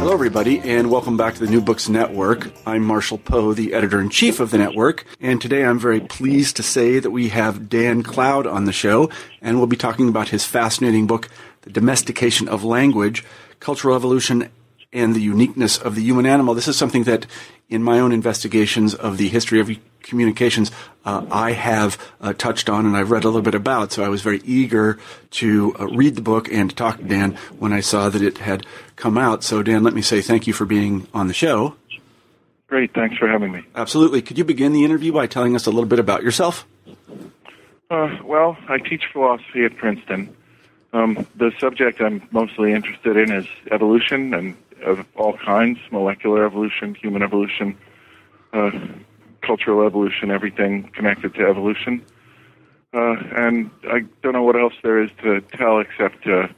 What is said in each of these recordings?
Hello, everybody, and welcome back to the New Books Network. I'm Marshall Poe, the editor in chief of the network, and today I'm very pleased to say that we have Dan Cloud on the show, and we'll be talking about his fascinating book, The Domestication of Language Cultural Evolution and the Uniqueness of the Human Animal. This is something that, in my own investigations of the history of communications uh, I have uh, touched on and I've read a little bit about. So I was very eager to uh, read the book and talk to Dan when I saw that it had come out. So, Dan, let me say thank you for being on the show. Great. Thanks for having me. Absolutely. Could you begin the interview by telling us a little bit about yourself? Uh, well, I teach philosophy at Princeton. Um, the subject I'm mostly interested in is evolution and of all kinds molecular evolution, human evolution, uh, cultural evolution, everything connected to evolution. Uh, and I don't know what else there is to tell except uh,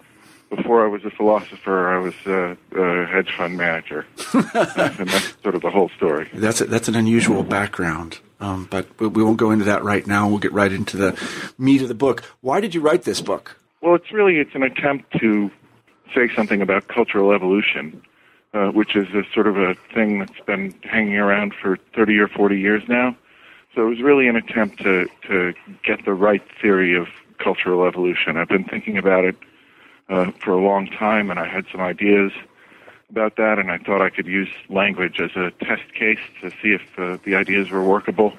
before I was a philosopher, I was a, a hedge fund manager, and that's sort of the whole story. That's a, that's an unusual background, um, but we won't go into that right now. We'll get right into the meat of the book. Why did you write this book? Well, it's really it's an attempt to say something about cultural evolution uh, which is a sort of a thing that's been hanging around for 30 or 40 years now. So it was really an attempt to, to get the right theory of cultural evolution. I've been thinking about it uh, for a long time, and I had some ideas about that, and I thought I could use language as a test case to see if uh, the ideas were workable,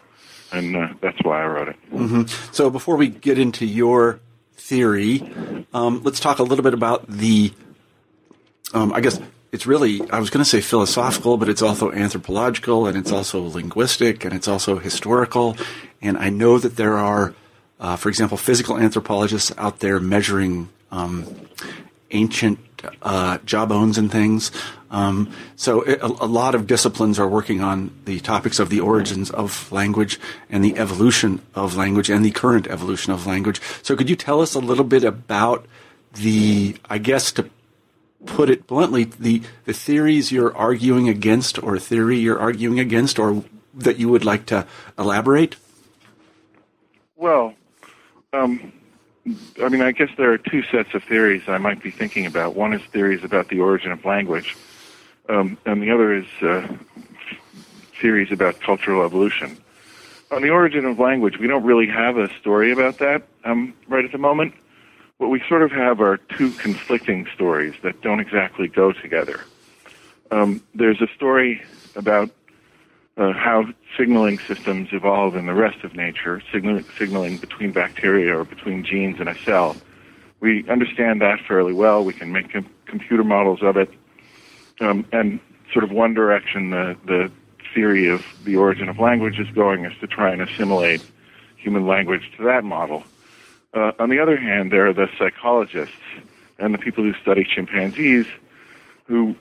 and uh, that's why I wrote it. Mm-hmm. So before we get into your theory, um, let's talk a little bit about the, um, I guess, it's really I was going to say philosophical, but it's also anthropological and it's also linguistic and it's also historical. And I know that there are, uh, for example, physical anthropologists out there measuring um, ancient uh, jawbones and things. Um, so it, a, a, lot of disciplines are working on the topics of the origins of language and the evolution of language and the current evolution of language. So could you tell us a little bit about the, I guess, to put it bluntly, the, the theories you're arguing against or theory you're arguing against or that you would like to elaborate? Well, um, I mean, I guess there are two sets of theories I might be thinking about. One is theories about the origin of language, um, and the other is uh, theories about cultural evolution. On the origin of language, we don't really have a story about that um, right at the moment what we sort of have are two conflicting stories that don't exactly go together. Um, there's a story about uh, how signaling systems evolve in the rest of nature, signal- signaling between bacteria or between genes in a cell. We understand that fairly well. We can make com- computer models of it. Um, and sort of one direction the, the theory of the origin of language is going is to try and assimilate human language to that model. Uh, on the other hand, there are the psychologists and the people who study chimpanzees who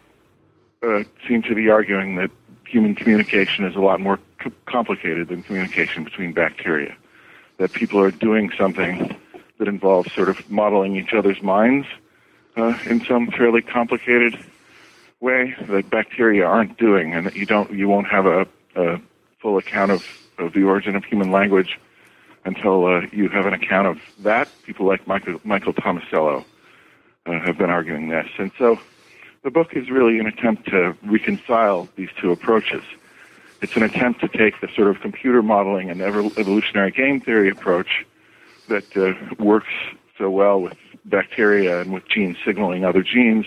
uh, seem to be arguing that human communication is a lot more c- complicated than communication between bacteria. That people are doing something that involves sort of modeling each other's minds uh, in some fairly complicated way that bacteria aren't doing, and that you don't, you won't have a, a full account of, of the origin of human language until uh, you have an account of that. People like Michael, Michael Tomasello uh, have been arguing this. And so the book is really an attempt to reconcile these two approaches. It's an attempt to take the sort of computer modeling and evolutionary game theory approach that uh, works so well with bacteria and with genes signaling other genes,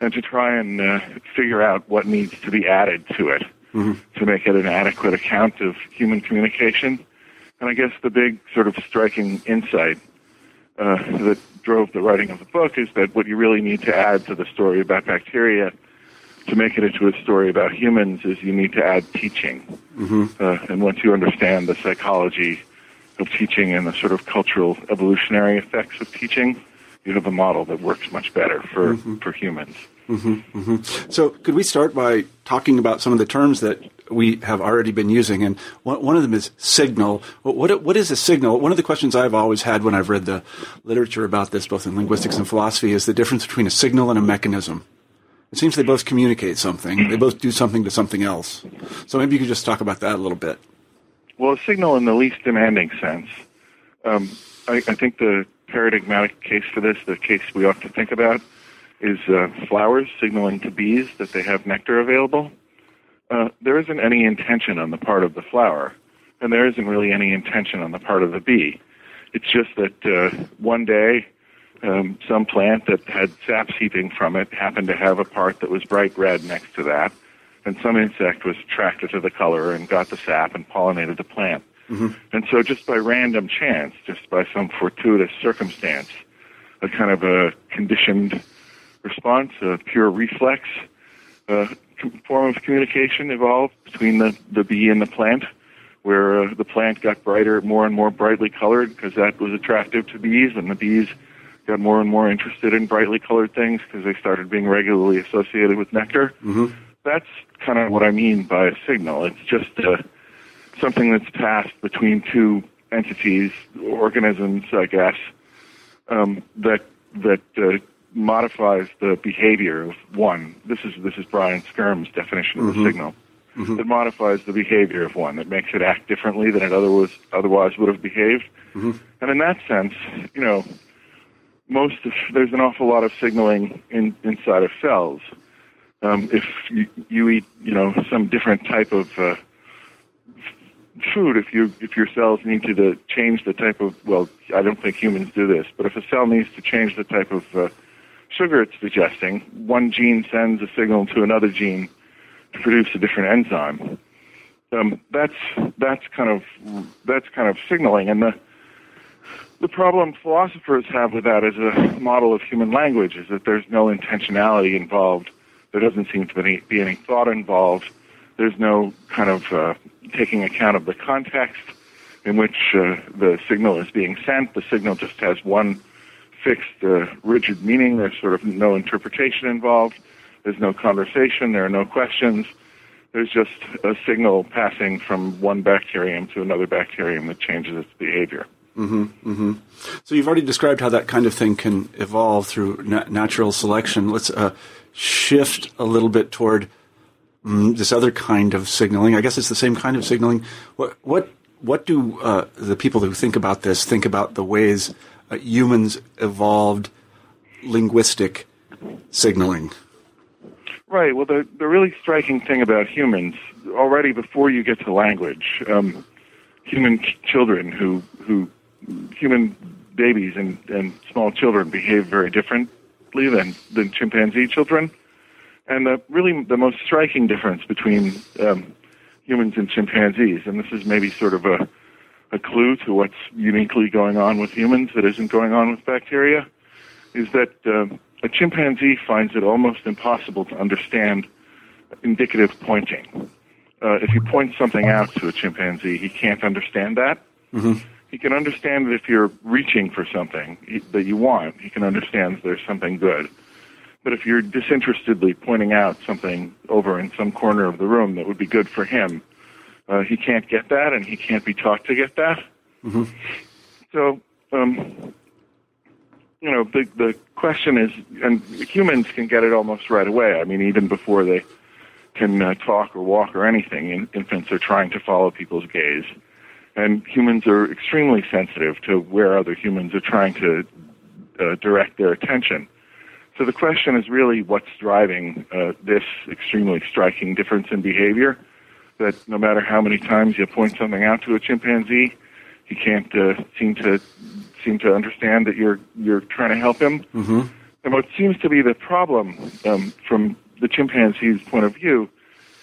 and to try and uh, figure out what needs to be added to it mm-hmm. to make it an adequate account of human communication and I guess the big sort of striking insight uh, that drove the writing of the book is that what you really need to add to the story about bacteria to make it into a story about humans is you need to add teaching. Mm-hmm. Uh, and once you understand the psychology of teaching and the sort of cultural evolutionary effects of teaching, you have a model that works much better for for humans. So, could we start by talking about some of the terms that we have already been using? And one, of them is signal. What, what, what is a signal? One of the questions I've always had when I've read the literature about this, both in linguistics and philosophy, is the difference between a signal and a mechanism. It seems they both communicate something. They both do something to something else. So maybe you could just talk about that a little bit. Well, a signal in the least demanding sense. Um, I, I think the paradigmatic case for this, the case we ought to think about, is uh, flowers signaling to bees that they have nectar available. Uh, there isn't any intention on the part of the flower, and there isn't really any intention on the part of the bee. It's just that uh, one day, um, some plant that had sap seeping from it happened to have a part that was bright red next to that, and some insect was attracted to the color and got the sap and pollinated the plant. And so, just by random chance, just by some fortuitous circumstance, a kind of a conditioned response, a pure reflex uh, form of communication evolved between the, the bee and the plant, where uh, the plant got brighter, more and more brightly colored because that was attractive to bees, and the bees got more and more interested in brightly colored things because they started being regularly associated with nectar. That's kind of what I mean by a signal. It's just uh, something that's passed between two entities, organisms, I guess, um, that that uh, modifies the behavior of one. This is this is Brian Skyrms's definition of a signal. That modifies the behavior of one. That makes it act differently than it otherwise otherwise would have behaved. And in that sense, you know, most of, there's an awful lot of signaling in, inside of cells. Um, if you, you eat, you know, some different type of uh, food, if you if your cells need to, to change the type of well, I don't think humans do this, but if a cell needs to change the type of uh, sugar it's digesting, one gene sends a signal to another gene to produce a different enzyme. Um, that's that's kind of that's kind of signaling, and the the problem philosophers have with that as a model of human language is that there's no intentionality involved. There doesn't seem to be, be any thought involved. There's no kind of uh, taking account of the context in which uh, the signal is being sent. The signal just has one fixed, uh, rigid meaning. There's sort of no interpretation involved. There's no conversation. There are no questions. There's just a signal passing from one bacterium to another bacterium that changes its behavior. Mm-hmm, mm-hmm. So you've already described how that kind of thing can evolve through na- natural selection. Let's uh, shift a little bit toward mm, this other kind of signaling. I guess it's the same kind of signaling. What what what do uh, the people who think about this think about the ways uh, humans evolved linguistic signaling? Right. Well, the the really striking thing about humans, already before you get to language, um, human ch- children who who human babies and, and small children behave very differently than than chimpanzee children, and the really the most striking difference between um, humans and chimpanzees, and this is maybe sort of a a clue to what's uniquely going on with humans that isn't going on with bacteria, is that um, a chimpanzee finds it almost impossible to understand indicative pointing. Uh, if you point something out to a chimpanzee, he can't understand that. He can understand that if you're reaching for something that you want, he can understand that there's something good. But if you're disinterestedly pointing out something over in some corner of the room that would be good for him, uh, he can't get that, and he can't be taught to get that. So, um, you know, the the question is, and humans can get it almost right away. I mean, even before they can uh, talk or walk or anything, in, infants are trying to follow people's gaze, and humans are extremely sensitive to where other humans are trying to uh, direct their attention. So the question is really what's driving uh, this extremely striking difference in behavior. That no matter how many times you point something out to a chimpanzee, he can't uh, seem to seem to understand that you're you're trying to help him. Mm-hmm. And what seems to be the problem um, from the chimpanzee's point of view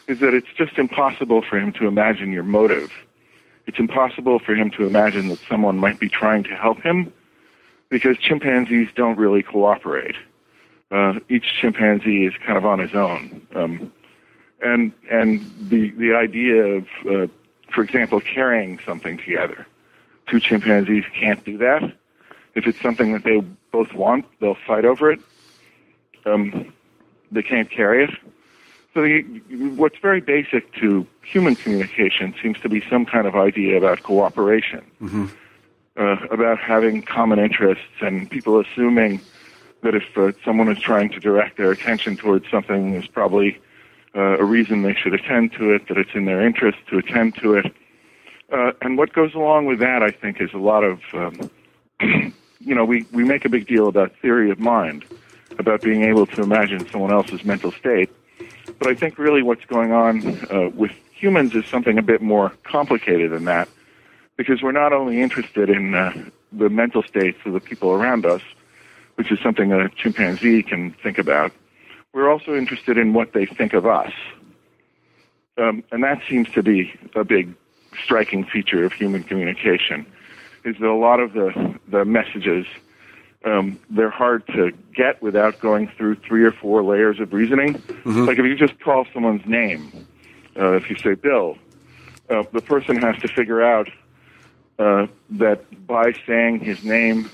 is that it's just impossible for him to imagine your motive. It's impossible for him to imagine that someone might be trying to help him because chimpanzees don't really cooperate. Uh, each chimpanzee is kind of on his own. Um, and and the the idea of, uh, for example, carrying something together. Two chimpanzees can't do that, If it's something that they both want, they'll fight over it. Um, they can't carry it. So the, what's very basic to human communication seems to be some kind of idea about cooperation, Mm-hmm. uh, about having common interests, and people assuming that if uh, someone is trying to direct their attention towards something, there's probably uh, a reason they should attend to it, that it's in their interest to attend to it. Uh, and what goes along with that, I think, is a lot of, um, you know, we, we make a big deal about theory of mind, about being able to imagine someone else's mental state. But I think really what's going on uh, with humans is something a bit more complicated than that, because we're not only interested in uh, the mental states of the people around us, which is something a chimpanzee can think about, we're also interested in what they think of us. Um, and that seems to be a big striking feature of human communication, is that a lot of the, the messages, um, they're hard to get without going through three or four layers of reasoning. Like if you just call someone's name, uh, if you say Bill, uh, the person has to figure out uh, that by saying his name,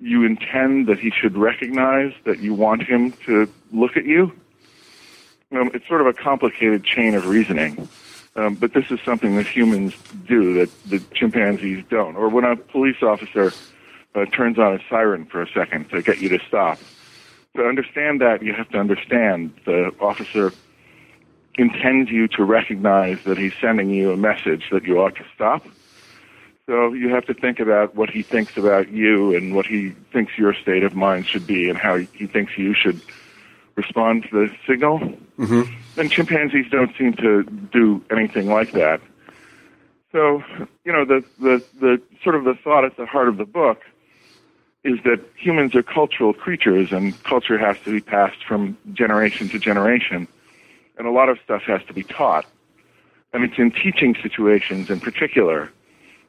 you intend that he should recognize that you want him to look at you. Um, it's sort of a complicated chain of reasoning, um, but this is something that humans do that the chimpanzees don't. Or when a police officer uh, turns on a siren for a second to get you to stop. To understand that, you have to understand the officer intends you to recognize that he's sending you a message that you ought to stop. So you have to think about what he thinks about you and what he thinks your state of mind should be and how he thinks you should respond to the signal. Mm-hmm. And chimpanzees don't seem to do anything like that. So, you know, the, the, the sort of the thought at the heart of the book is that humans are cultural creatures and culture has to be passed from generation to generation. And a lot of stuff has to be taught. And it's in teaching situations in particular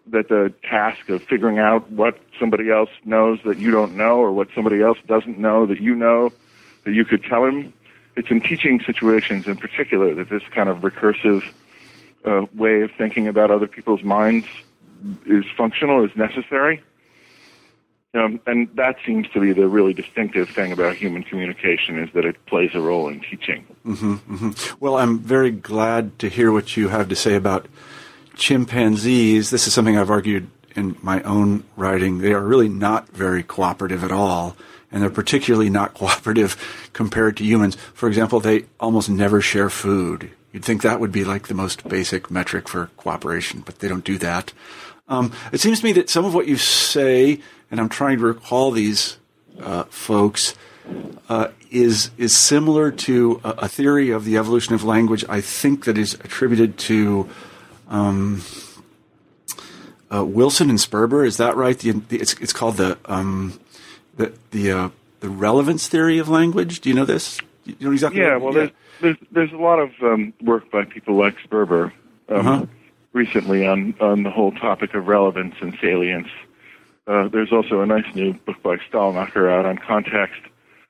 that the task of figuring out what somebody else knows that you don't know or what somebody else doesn't know that you know that you could tell him. It's in teaching situations in particular that this kind of recursive uh, way of thinking about other people's minds is functional, is necessary. Um, and that seems to be the really distinctive thing about human communication is that it plays a role in teaching. Mm-hmm, mm-hmm. Well, I'm very glad to hear what you have to say about chimpanzees. This is something I've argued in my own writing. They are really not very cooperative at all, and they're particularly not cooperative compared to humans. For example, they almost never share food. You'd think that would be like the most basic metric for cooperation, but they don't do that. Um, it seems to me that some of what you say, and I'm trying to recall these uh, folks, uh, is is similar to a, a, theory of the evolution of language. I think that is attributed to um, uh, Wilson and Sperber. Is that right? The, the, it's, it's called the um, the the, uh, the relevance theory of language. Do you know this? You know exactly. Yeah. Well, yeah. There's, there's there's a lot of um, work by people like Sperber um, uh-huh. recently on on the whole topic of relevance and salience. Uh, there's also a nice new book by Stalnaker out on context.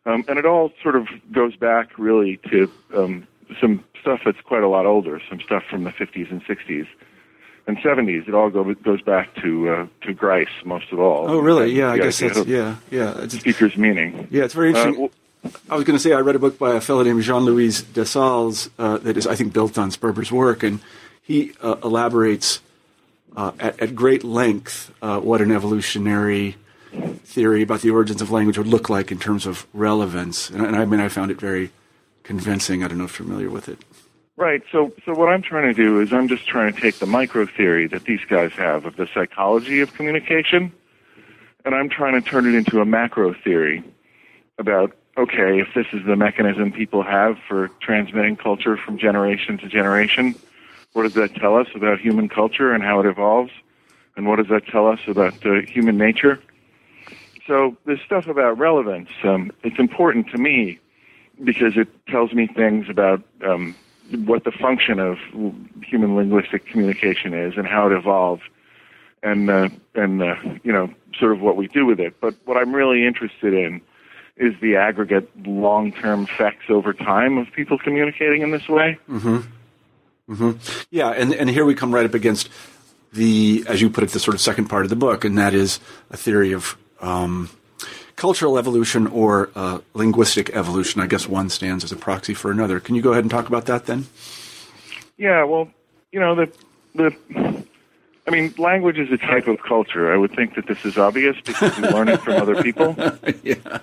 Um, and it all sort of goes back really to um, some stuff that's quite a lot older, some stuff from the 50s and 60s and 70s. It all go, goes back to uh, to Grice most of all. Oh, really? Yeah, I guess that's yeah, yeah. It's, speaker's meaning. Yeah, it's very interesting. Uh, well, I was going to say I read a book by a fellow named Jean-Louis Dessalles uh, that is, I think, built on Sperber's work, and he uh, elaborates uh, at, at, great length uh, what an evolutionary theory about the origins of language would look like in terms of relevance. And, and, I mean, I found it very convincing. I don't know if you're familiar with it. Right. So, so what I'm trying to do is I'm just trying to take the micro theory that these guys have of the psychology of communication, and I'm trying to turn it into a macro theory about okay, if this is the mechanism people have for transmitting culture from generation to generation, what does that tell us about human culture and how it evolves? And what does that tell us about uh, human nature? So this stuff about relevance, um, it's important to me because it tells me things about um, what the function of human linguistic communication is and how it evolved, and uh, and uh, you know sort of what we do with it. But what I'm really interested in is the aggregate long-term effects over time of people communicating in this way. Mm-hmm. Mm-hmm. Yeah, and and here we come right up against the, as you put it, the sort of second part of the book, and that is a theory of um, cultural evolution or uh, linguistic evolution. I guess one stands as a proxy for another. Can you go ahead and talk about that then? Yeah, well, you know, the the I mean, language is a type of culture. I would think that this is obvious because we learn it from other people. yeah,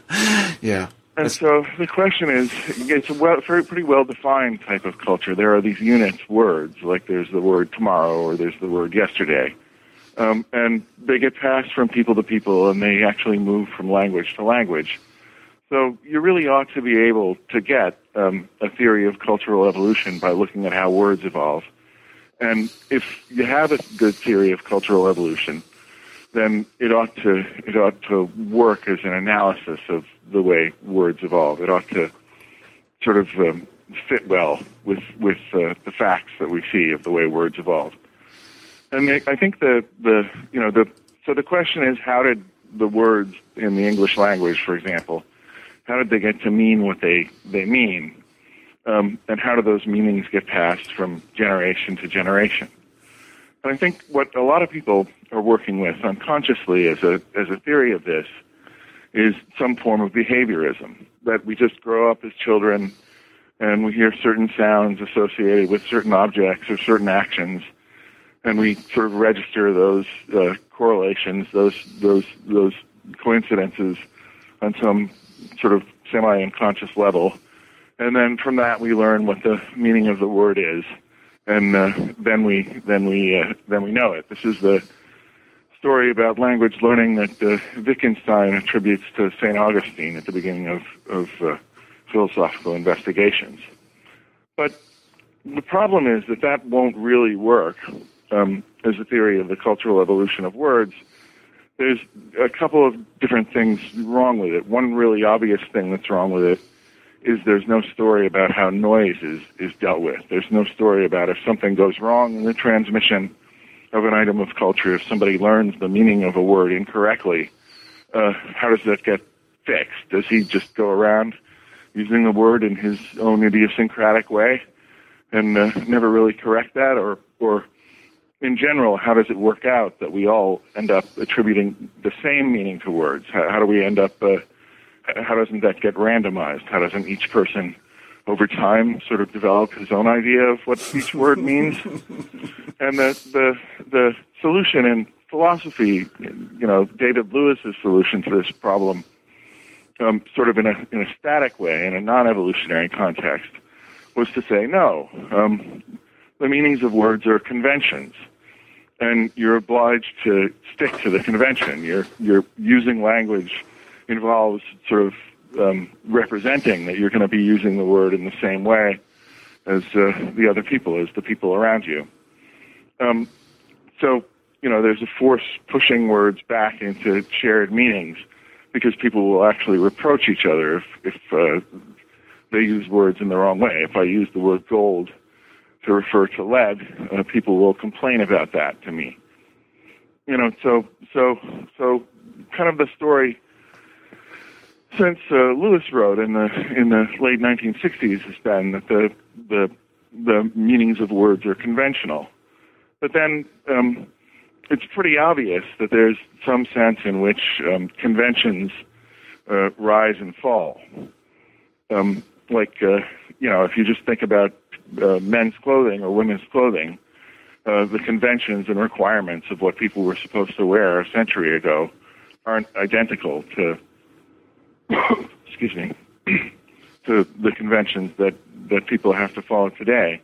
yeah. And so the question is, it's a well, very, pretty well defined type of culture. There are these units, words, like there's the word tomorrow or there's the word yesterday. Um, and they get passed from people to people and they actually move from language to language. So you really ought to be able to get um, a theory of cultural evolution by looking at how words evolve. And if you have a good theory of cultural evolution, then it ought to it ought to work as an analysis of the way words evolve. It ought to sort of um, fit well with with uh, the facts that we see of the way words evolve. And I think the the you know the so the question is how did the words in the English language, for example, how did they get to mean what they they mean? um, and how do those meanings get passed from generation to generation? And I think what a lot of people are working with unconsciously as a as a theory of this is some form of behaviorism that we just grow up as children and we hear certain sounds associated with certain objects or certain actions and we sort of register those uh, correlations those those those coincidences on some sort of semi unconscious level and then from that we learn what the meaning of the word is, and uh, then we then we uh, then we know it. This is the story about language learning that uh, Wittgenstein attributes to Saint Augustine at the beginning of of uh, philosophical investigations. But the problem is that that won't really work um, as a theory of the cultural evolution of words. There's a couple of different things wrong with it. One really obvious thing that's wrong with it is there's no story about how noise is, is dealt with. There's no story about if something goes wrong in the transmission of an item of culture, if somebody learns the meaning of a word incorrectly, uh, how does that get fixed? Does he just go around using the word in his own idiosyncratic way and uh, never really correct that? Or, or in general, how does it work out that we all end up attributing the same meaning to words? How, how do we end up uh, how doesn't that get randomized? How doesn't each person over time sort of develop his own idea of what each word means? And the, the, the solution in philosophy, you know, David Lewis's solution to this problem, um, sort of in a, in a static way, in a non-evolutionary context, was to say, no, um, the meanings of words are conventions. And you're obliged to stick to the convention. You're, you're using language involves sort of um, representing that you're going to be using the word in the same way as uh, the other people, as the people around you. Um, so, you know, there's a force pushing words back into shared meanings because people will actually reproach each other if, if uh, they use words in the wrong way. If I use the word gold to refer to lead, uh, people will complain about that to me. You know, so so so kind of the story since uh, Lewis wrote in the in the late 1960s has been that the the the meanings of words are conventional, but then um, it's pretty obvious that there's some sense in which um, conventions uh, rise and fall. Um, like uh, you know, if you just think about uh, men's clothing or women's clothing, uh, the conventions and requirements of what people were supposed to wear a century ago aren't identical to excuse me, to the conventions that, that people have to follow today.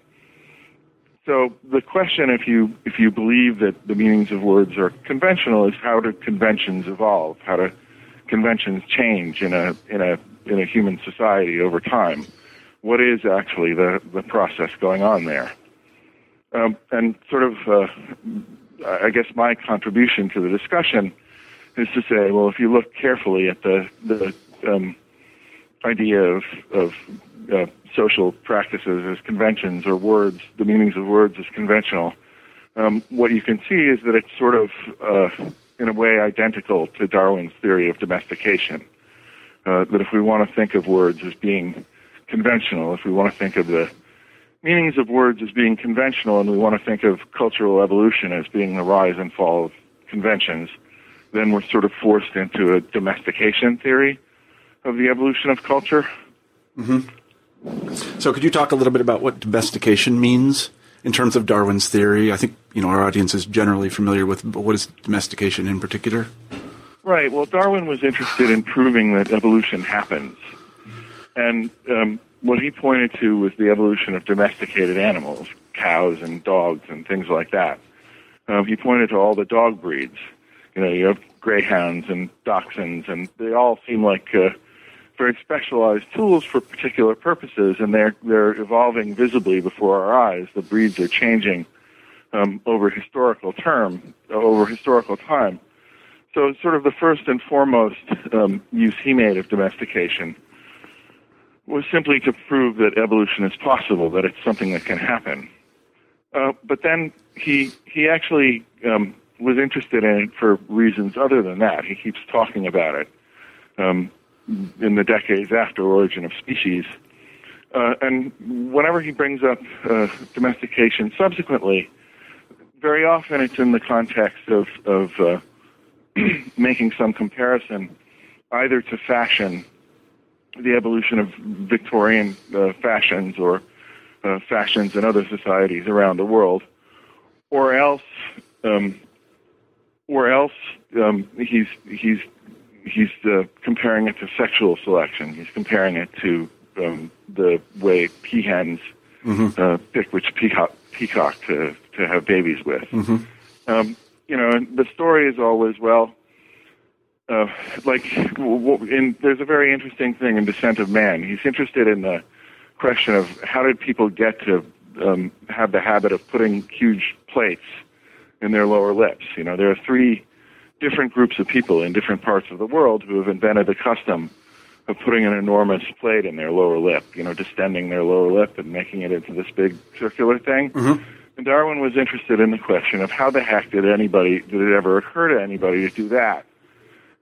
So the question, if you if you believe that the meanings of words are conventional, is how do conventions evolve? How do conventions change in a in a in a human society over time? What is actually the the process going on there? Um, and sort of, uh, I guess my contribution to the discussion is to say, well, if you look carefully at the the um, idea of, of uh, social practices as conventions or words, the meanings of words as conventional, um, what you can see is that it's sort of, uh, in a way, identical to Darwin's theory of domestication. Uh, that if we want to think of words as being conventional, if we want to think of the meanings of words as being conventional, and we want to think of cultural evolution as being the rise and fall of conventions, then we're sort of forced into a domestication theory of the evolution of culture. Mm-hmm. So, could you talk a little bit about what domestication means in terms of Darwin's theory? I think you know our audience is generally familiar with, but what is domestication in particular? Right. Well, Darwin was interested in proving that evolution happens. And um, what he pointed to was the evolution of domesticated animals, cows and dogs and things like that. Um, he pointed to all the dog breeds. You know, you have greyhounds and dachshunds, and they all seem like uh, very specialized tools for particular purposes, and they're they're evolving visibly before our eyes. The breeds are changing um, over historical term, over historical time. So, sort of the first and foremost um, use he made of domestication was simply to prove that evolution is possible, that it's something that can happen. Uh, but then he he actually um, was interested in it for reasons other than that. He keeps talking about it um, in the decades after Origin of Species. Uh, and whenever he brings up uh, domestication subsequently, very often it's in the context of, of uh, making some comparison either to fashion, the evolution of Victorian uh, fashions or uh, fashions in other societies around the world, or else, um, or else um, he's he's he's uh, comparing it to sexual selection. He's comparing it to um, the way peahens uh, pick which peacock, peacock to to have babies with. Um, you know, and the story is always well. Uh, like, in, there's a very interesting thing in Descent of Man. He's interested in the question of how did people get to um, have the habit of putting huge plates in their lower lips. You know, there are three different groups of people in different parts of the world who have invented the custom of putting an enormous plate in their lower lip, you know, distending their lower lip and making it into this big circular thing. And Darwin was interested in the question of how the heck did anybody, did it ever occur to anybody to do that?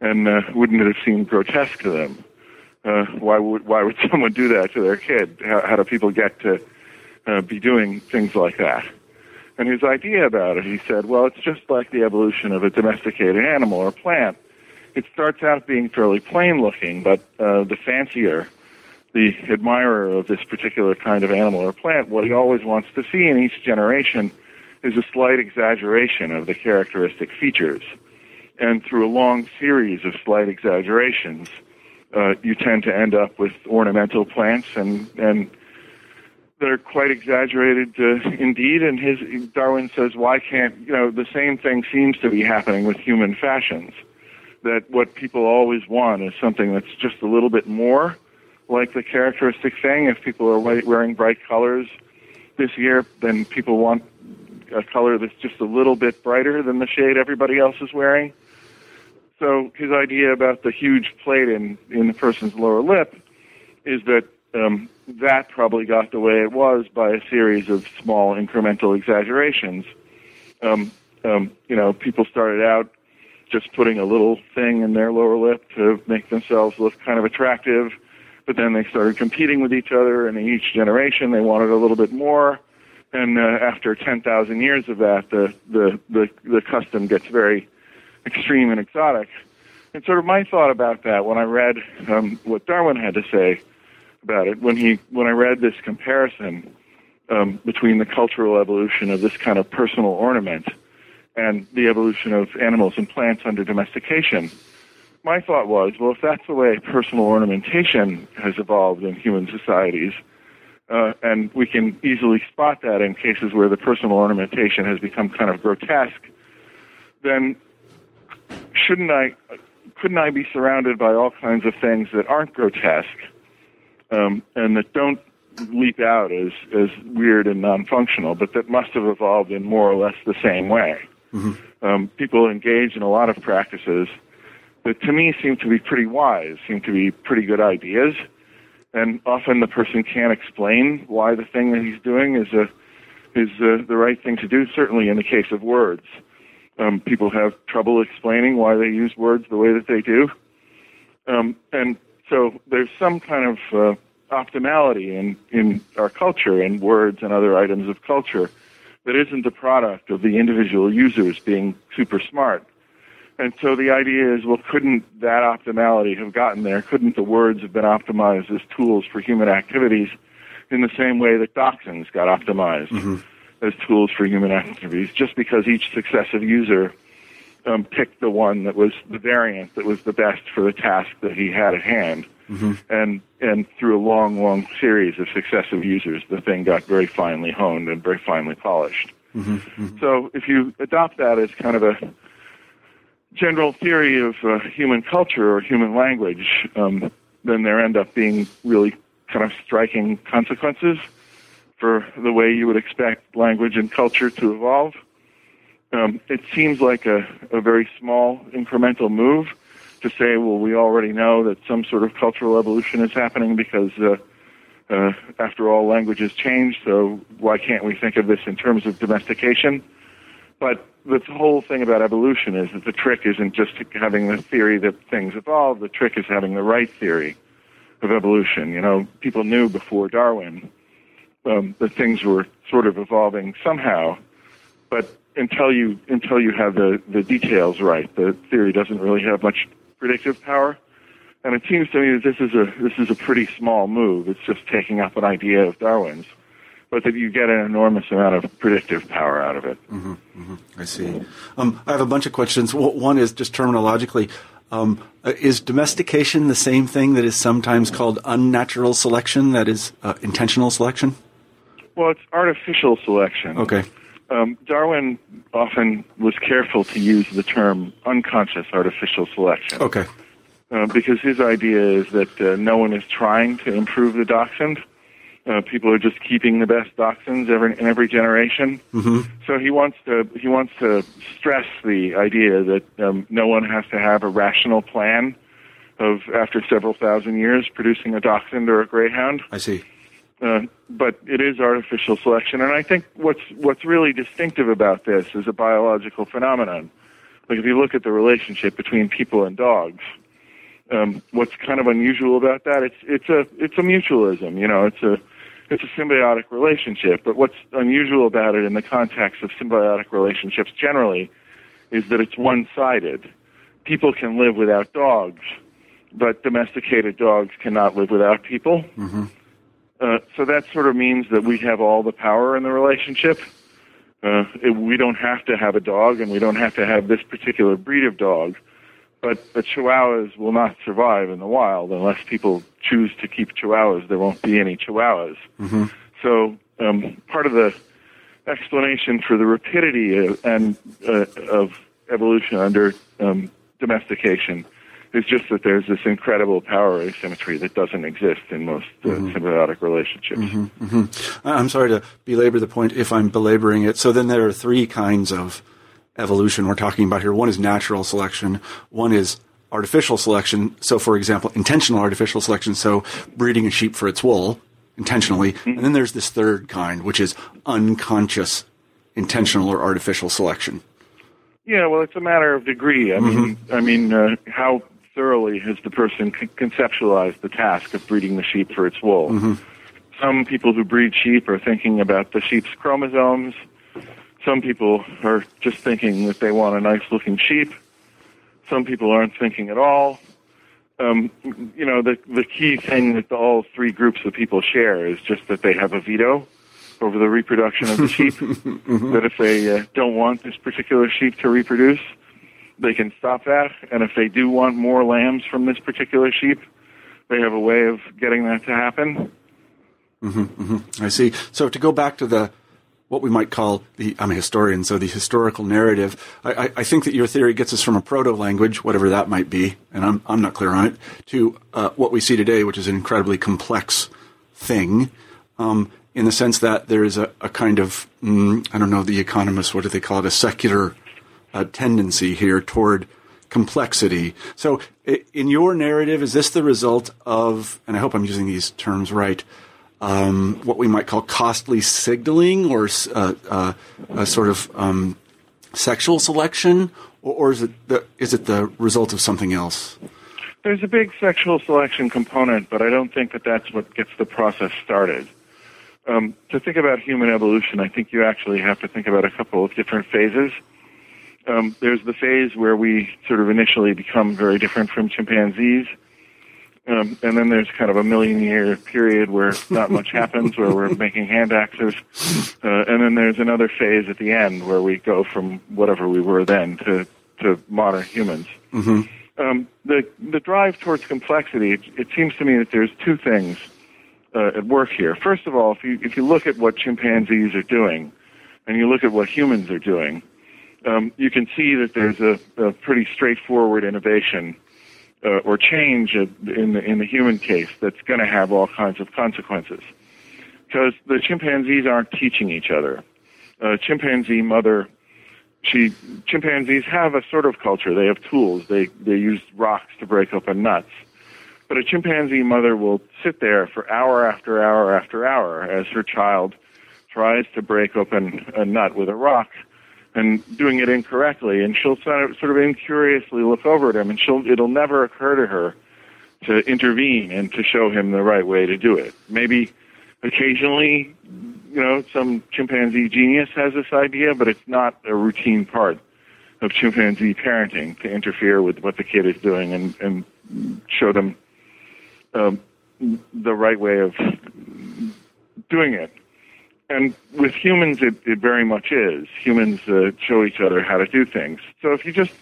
And uh, wouldn't it have seemed grotesque to them? Uh, why would why would someone do that to their kid? How, how do people get to uh, be doing things like that? And his idea about it, he said, well, it's just like the evolution of a domesticated animal or plant. It starts out being fairly plain looking, but uh, the fancier the admirer of this particular kind of animal or plant, what he always wants to see in each generation is a slight exaggeration of the characteristic features. And through a long series of slight exaggerations, uh, you tend to end up with ornamental plants and, and they're quite exaggerated uh, indeed. And his Darwin says, why can't you know the same thing seems to be happening with human fashions? That what people always want is something that's just a little bit more like the characteristic thing. If people are wearing bright colors this year, then people want a color that's just a little bit brighter than the shade everybody else is wearing. So his idea about the huge plate in in the person's lower lip is that um, that probably got the way it was by a series of small incremental exaggerations. Um, um, you know, people started out just putting a little thing in their lower lip to make themselves look kind of attractive, but then they started competing with each other, and in each generation they wanted a little bit more. And uh, after 10,000 years of that, the, the, the, the custom gets very extreme and exotic. And sort of my thought about that when I read um, what Darwin had to say about it, when he when I read this comparison um, between the cultural evolution of this kind of personal ornament and the evolution of animals and plants under domestication, my thought was, well, if that's the way personal ornamentation has evolved in human societies, uh, and we can easily spot that in cases where the personal ornamentation has become kind of grotesque, then shouldn't I, couldn't I be surrounded by all kinds of things that aren't grotesque um, and that don't leap out as, as weird and non-functional, but that must have evolved in more or less the same way? Um, people engage in a lot of practices that to me seem to be pretty wise, seem to be pretty good ideas, and often the person can't explain why the thing that he's doing is a is uh, the right thing to do. Certainly, in the case of words, um, people have trouble explaining why they use words the way that they do, um, and so there's some kind of uh, optimality in in our culture in words and other items of culture that isn't the product of the individual users being super smart. And so the idea is, well, couldn't that optimality have gotten there? Couldn't the words have been optimized as tools for human activities in the same way that dachshunds got optimized Mm-hmm. As tools for human activities? Just because each successive user um, picked the one that was the variant that was the best for the task that he had at hand. And and through a long, long series of successive users, the thing got very finely honed and very finely polished. So if you adopt that as kind of a general theory of uh, human culture or human language, um, then there end up being really kind of striking consequences for the way you would expect language and culture to evolve. Um, it seems like a, a very small incremental move to say, well, we already know that some sort of cultural evolution is happening because, uh, uh, after all, languages change, so why can't we think of this in terms of domestication? But the whole thing about evolution is that the trick isn't just having the theory that things evolve, the trick is having the right theory of evolution. You know, people knew before Darwin um, that things were sort of evolving somehow, but until you until you have the, the details right, the theory doesn't really have much predictive power. And it seems to me that this is a this is a pretty small move. It's just taking up an idea of Darwin's, but that you get an enormous amount of predictive power out of it. I see. Um, I have a bunch of questions. One is just terminologically. Um, uh, is domestication the same thing that is sometimes called unnatural selection, that is uh, intentional selection? Well, it's artificial selection. Okay. Um, Darwin often was careful to use the term unconscious artificial selection. Okay. uh, because his idea is that uh, no one is trying to improve the dachshund. Uh, people are just keeping the best dachshunds every, in every generation. Mm-hmm. So he wants to he wants to stress the idea that um, no one has to have a rational plan of after several thousand years producing a dachshund or a greyhound. I see. Uh, but it is artificial selection, and I think what's what's really distinctive about this is a biological phenomenon. Like if you look at the relationship between people and dogs, um, what's kind of unusual about that? It's it's a it's a mutualism. You know, it's a it's a symbiotic relationship. But what's unusual about it in the context of symbiotic relationships generally is that it's one-sided. People can live without dogs, but domesticated dogs cannot live without people. Uh, so that sort of means that we have all the power in the relationship. Uh, it, we don't have to have a dog, and we don't have to have this particular breed of dog. But the Chihuahuas will not survive in the wild unless people choose to keep Chihuahuas. There won't be any Chihuahuas. So um, part of the explanation for the rapidity of, and uh, of evolution under um, domestication is just that there's this incredible power asymmetry that doesn't exist in most uh, mm-hmm. symbiotic relationships. Mm-hmm. Mm-hmm. I- I'm sorry to belabor the point if I'm belaboring it. So then there are three kinds of evolution we're talking about here. One is natural selection. One is artificial selection. So, for example, intentional artificial selection. So breeding a sheep for its wool intentionally. And then there's this third kind, which is unconscious intentional or artificial selection. Yeah, well, it's a matter of degree. I mean, I mean, uh, how thoroughly has the person con- conceptualized the task of breeding the sheep for its wool? Some people who breed sheep are thinking about the sheep's chromosomes. Some people are just thinking that they want a nice-looking sheep. Some people aren't thinking at all. Um, you know, the the key thing that all three groups of people share is just that they have a veto over the reproduction of the sheep. That if they uh, don't want this particular sheep to reproduce, they can stop that. And if they do want more lambs from this particular sheep, they have a way of getting that to happen. I see. So to go back to the what we might call the I'm a historian, so the historical narrative. I, I, I think that your theory gets us from a proto language, whatever that might be, and I'm I'm not clear on it, to uh, what we see today, which is an incredibly complex thing. Um, in the sense that there is a, a kind of mm, I don't know the economists what do they call it a secular uh, tendency here toward complexity. So, in your narrative, is this the result of, and I hope I'm using these terms right, um, what we might call costly signaling or uh, uh, a sort of um, sexual selection, or, or is it the is it the result of something else? There's a big sexual selection component, but I don't think that that's what gets the process started. Um, to think about human evolution, I think you actually have to think about a couple of different phases. Um, there's the phase where we sort of initially become very different from chimpanzees. Um, and then there's kind of a million year period where not much happens, where we're making hand axes. Uh, and then there's another phase at the end where we go from whatever we were then to, to modern humans. Mm-hmm. Um, the, the drive towards complexity, it, it seems to me that there's two things uh, at work here. First of all, if you, if you look at what chimpanzees are doing, and you look at what humans are doing, um, you can see that there's a, a pretty straightforward innovation uh, or change in the in the human case that's going to have all kinds of consequences. Because the chimpanzees aren't teaching each other. A chimpanzee mother, she chimpanzees have a sort of culture. They have tools. They they use rocks to break open nuts. But a chimpanzee mother will sit there for hour after hour after hour as her child tries to break open a nut with a rock and doing it incorrectly, and she'll sort of, sort of incuriously look over at him, and she'll it'll never occur to her to intervene and to show him the right way to do it. Maybe occasionally, you know, some chimpanzee genius has this idea, but it's not a routine part of chimpanzee parenting to interfere with what the kid is doing and and show them um, the right way of doing it. And with humans, it, it very much is. Humans uh, show each other how to do things. So if you just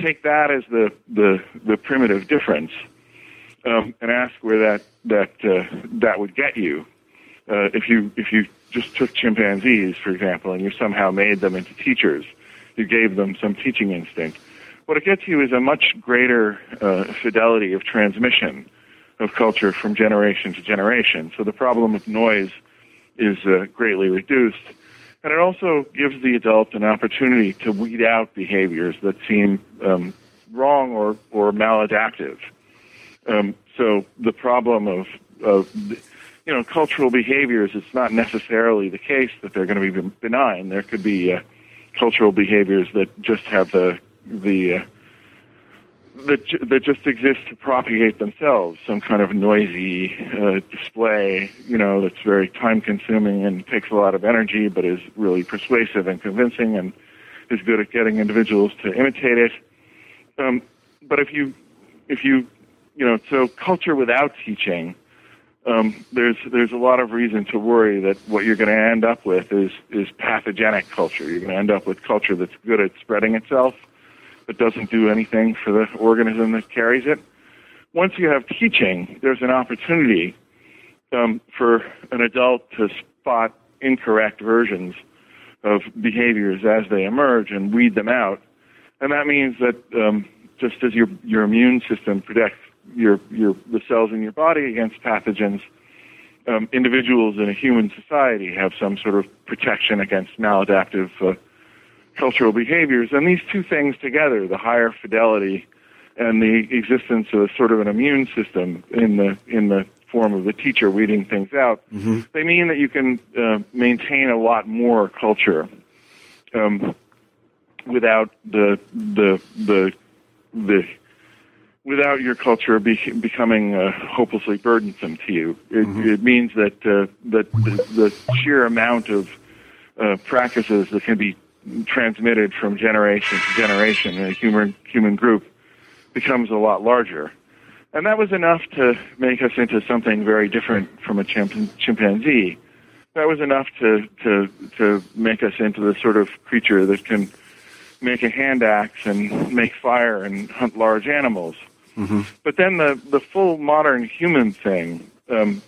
take that as the the, the primitive difference um, and ask where that that uh, that would get you, uh, if you if you just took chimpanzees, for example, and you somehow made them into teachers, you gave them some teaching instinct. What it gets you is a much greater uh, fidelity of transmission of culture from generation to generation. So the problem of noise is uh, greatly reduced. And it also gives the adult an opportunity to weed out behaviors that seem um, wrong or, or maladaptive. Um, so the problem of, of, you know, cultural behaviors, it's not necessarily the case that they're going to be benign. There could be uh, cultural behaviors that just have the, the uh, that that just exist to propagate themselves. Some kind of noisy uh, display, you know, that's very time consuming and takes a lot of energy, but is really persuasive and convincing, and is good at getting individuals to imitate it. Um, but if you if you you know, so culture without teaching, um, there's there's a lot of reason to worry that what you're going to end up with is is pathogenic culture. You're going to end up with culture that's good at spreading itself but doesn't do anything for the organism that carries it. Once you have teaching, there's an opportunity um, for an adult to spot incorrect versions of behaviors as they emerge and weed them out. And that means that um, just as your your immune system protects your your the cells in your body against pathogens, um, individuals in a human society have some sort of protection against maladaptive uh, cultural behaviors. And these two things together, the higher fidelity and the existence of a sort of an immune system in the in the form of the teacher weeding things out, mm-hmm. they mean that you can uh, maintain a lot more culture um, without the the the the without your culture be, becoming uh, hopelessly burdensome to you. It, mm-hmm. it means that uh, that the, the sheer amount of uh, practices that can be transmitted from generation to generation in a human human group becomes a lot larger. And that was enough to make us into something very different from a chimp- chimpanzee. That was enough to, to, to make us into the sort of creature that can make a hand axe and make fire and hunt large animals. Mm-hmm. But then the, the full modern human thing, um,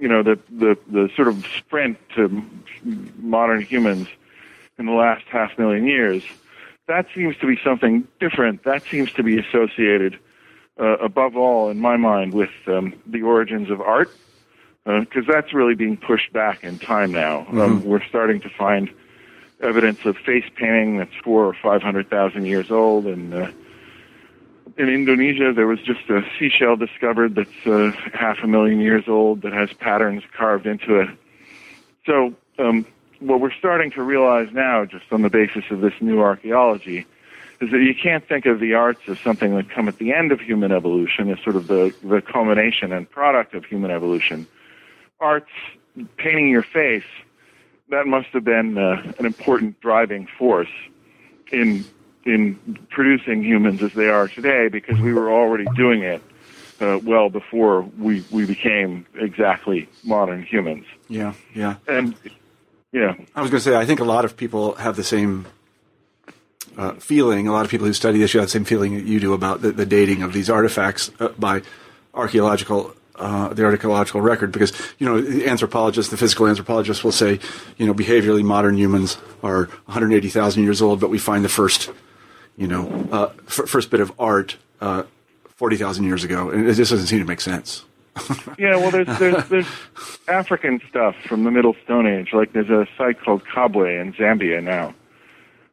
you know, the, the, the sort of sprint to modern humans in the last half million years, that seems to be something different. That seems to be associated, uh, above all, in my mind, with um, the origins of art, because uh, that's really being pushed back in time now. Um, mm-hmm. Um, we're starting to find evidence of face painting that's four or five hundred thousand years old, and uh, in Indonesia, there was just a seashell discovered that's uh, half a million years old that has patterns carved into it. So um, what we're starting to realize now, just on the basis of this new archaeology, is that you can't think of the arts as something that come at the end of human evolution, as sort of the, the culmination and product of human evolution. Arts, painting your face, that must have been uh, an important driving force in in producing humans as they are today because we were already doing it uh, well before we we became exactly modern humans. Yeah, yeah. And yeah, I was going to say, I think a lot of people have the same uh, feeling. A lot of people who study this issue have the same feeling that you do about the, the dating of these artifacts uh, by archaeological. Uh, the archaeological record, because you know, the anthropologists, the physical anthropologists will say, you know, behaviorally modern humans are 180,000 years old, but we find the first, you know, uh, f- first bit of art uh, 40,000 years ago, and it just doesn't seem to make sense. yeah, well, there's, there's there's African stuff from the Middle Stone Age. Like there's a site called Kabwe in Zambia now,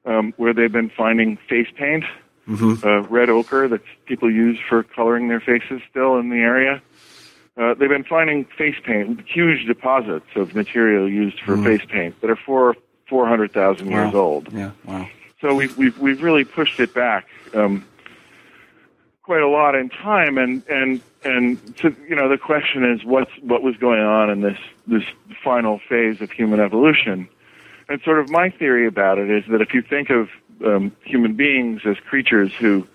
um, where they've been finding face paint, Mm-hmm. uh, red ochre that people use for coloring their faces still in the area. Uh, they've been finding face paint, huge deposits of material used for Mhm. face paint that are four four hundred thousand years old. Yeah, wow. So we've we've we've really pushed it back um, quite a lot in time, and and and to, you know the question is what's what was going on in this this final phase of human evolution, and sort of my theory about it is that if you think of um, human beings as creatures who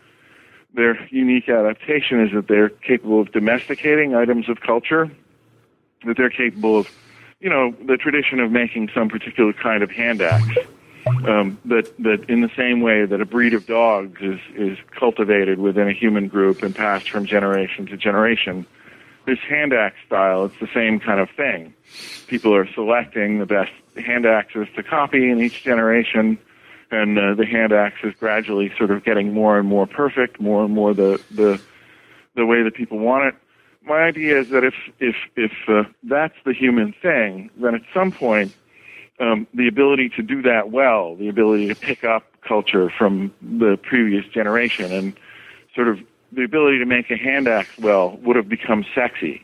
their unique adaptation is that they're capable of domesticating items of culture, that they're capable of, you know, the tradition of making some particular kind of hand axe um, that that in the same way that a breed of dogs is is cultivated within a human group and passed from generation to generation, this hand axe style it's the same kind of thing. People are selecting the best hand axes to copy in each generation, and uh, the hand axe is gradually sort of getting more and more perfect, more and more the the the way that people want it. My idea is that if if if uh, that's the human thing, then at some point um, the ability to do that well, the ability to pick up culture from the previous generation, and sort of the ability to make a hand axe well would have become sexy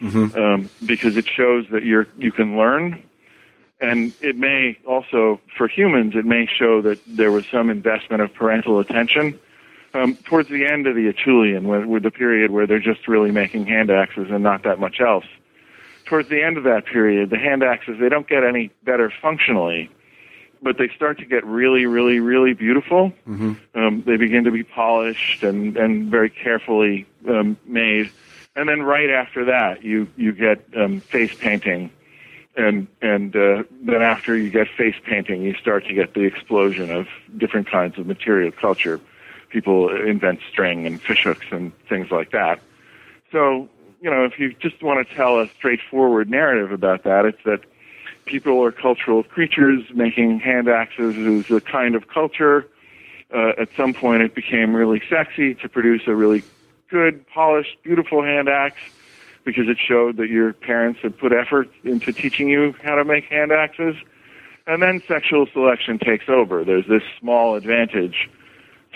Mm-hmm. um, because it shows that you're you can learn, and it may also for humans it may show that there was some investment of parental attention. Um, towards the end of the Acheulean, with, with the period where they're just really making hand axes and not that much else, towards the end of that period, the hand axes they don't get any better functionally, but they start to get really, really, really beautiful. Mm-hmm. Um, they begin to be polished and and very carefully um, made, and then right after that, you you get um, face painting, and and uh, then after you get face painting, you start to get the explosion of different kinds of material culture. People invent string and fishhooks and things like that. So you know, if you just want to tell a straightforward narrative about that, it's that people are cultural creatures. Making hand axes is a kind of culture. Uh, at some point, it became really sexy to produce a really good, polished, beautiful hand axe because it showed that your parents had put effort into teaching you how to make hand axes. And then sexual selection takes over. There's this small advantage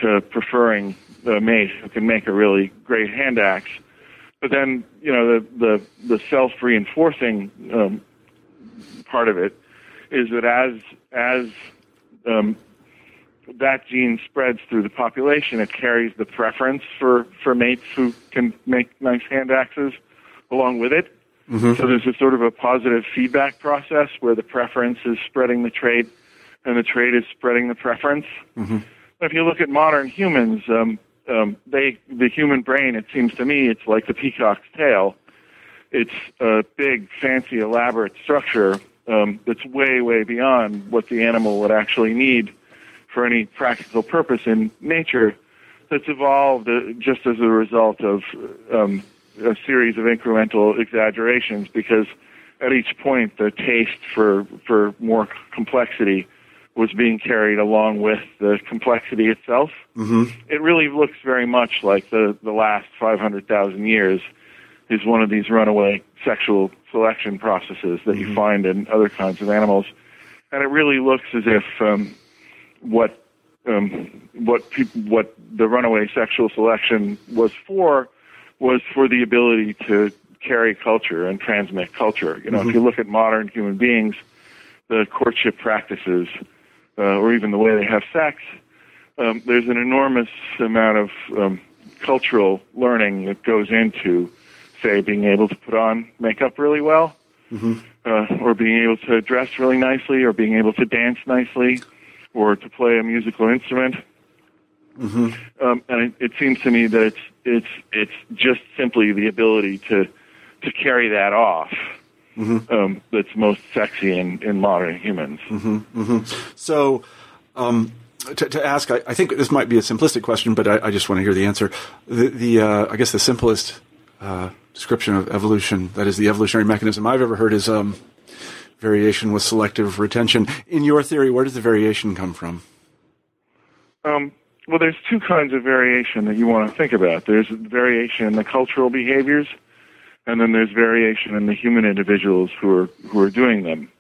to preferring the mate who can make a really great hand axe. But then, you know, the the, the self reinforcing um, part of it is that as as um, that gene spreads through the population, it carries the preference for for mates who can make nice hand axes along with it. Mm-hmm. So there's a sort of a positive feedback process where the preference is spreading the trait, and the trait is spreading the preference. Mm-hmm. If you look at modern humans, um, um, they the human brain, it seems to me, it's like the peacock's tail. It's a big, fancy, elaborate structure um, that's way, way beyond what the animal would actually need for any practical purpose in nature. That's evolved uh, just as a result of um, a series of incremental exaggerations, because at each point the taste for for more complexity was being carried along with the complexity itself. Mm-hmm. It really looks very much like the the last 500,000 years is one of these runaway sexual selection processes that you find in other kinds of animals, and it really looks as if um, what um, what peop what the runaway sexual selection was for was for the ability to carry culture and transmit culture. You know, if you look at modern human beings, the courtship practices, uh, or even the way they have sex, um, there's an enormous amount of um, cultural learning that goes into, say, being able to put on makeup really well, Mm-hmm. uh, or being able to dress really nicely, or being able to dance nicely, or to play a musical instrument. Um, and it, it seems to me that it's it's it's just simply the ability to to carry that off um, that's most sexy in, in modern humans. So, um, to, to ask, I, I think this might be a simplistic question, but I, I just want to hear the answer. The, the uh, I guess the simplest uh, description of evolution, that is the evolutionary mechanism I've ever heard, is um, variation with selective retention. In your theory, where does the variation come from? Um, well, there's two kinds of variation that you want to think about. There's variation in the cultural behaviors, and then there's variation in the human individuals who are who are doing them.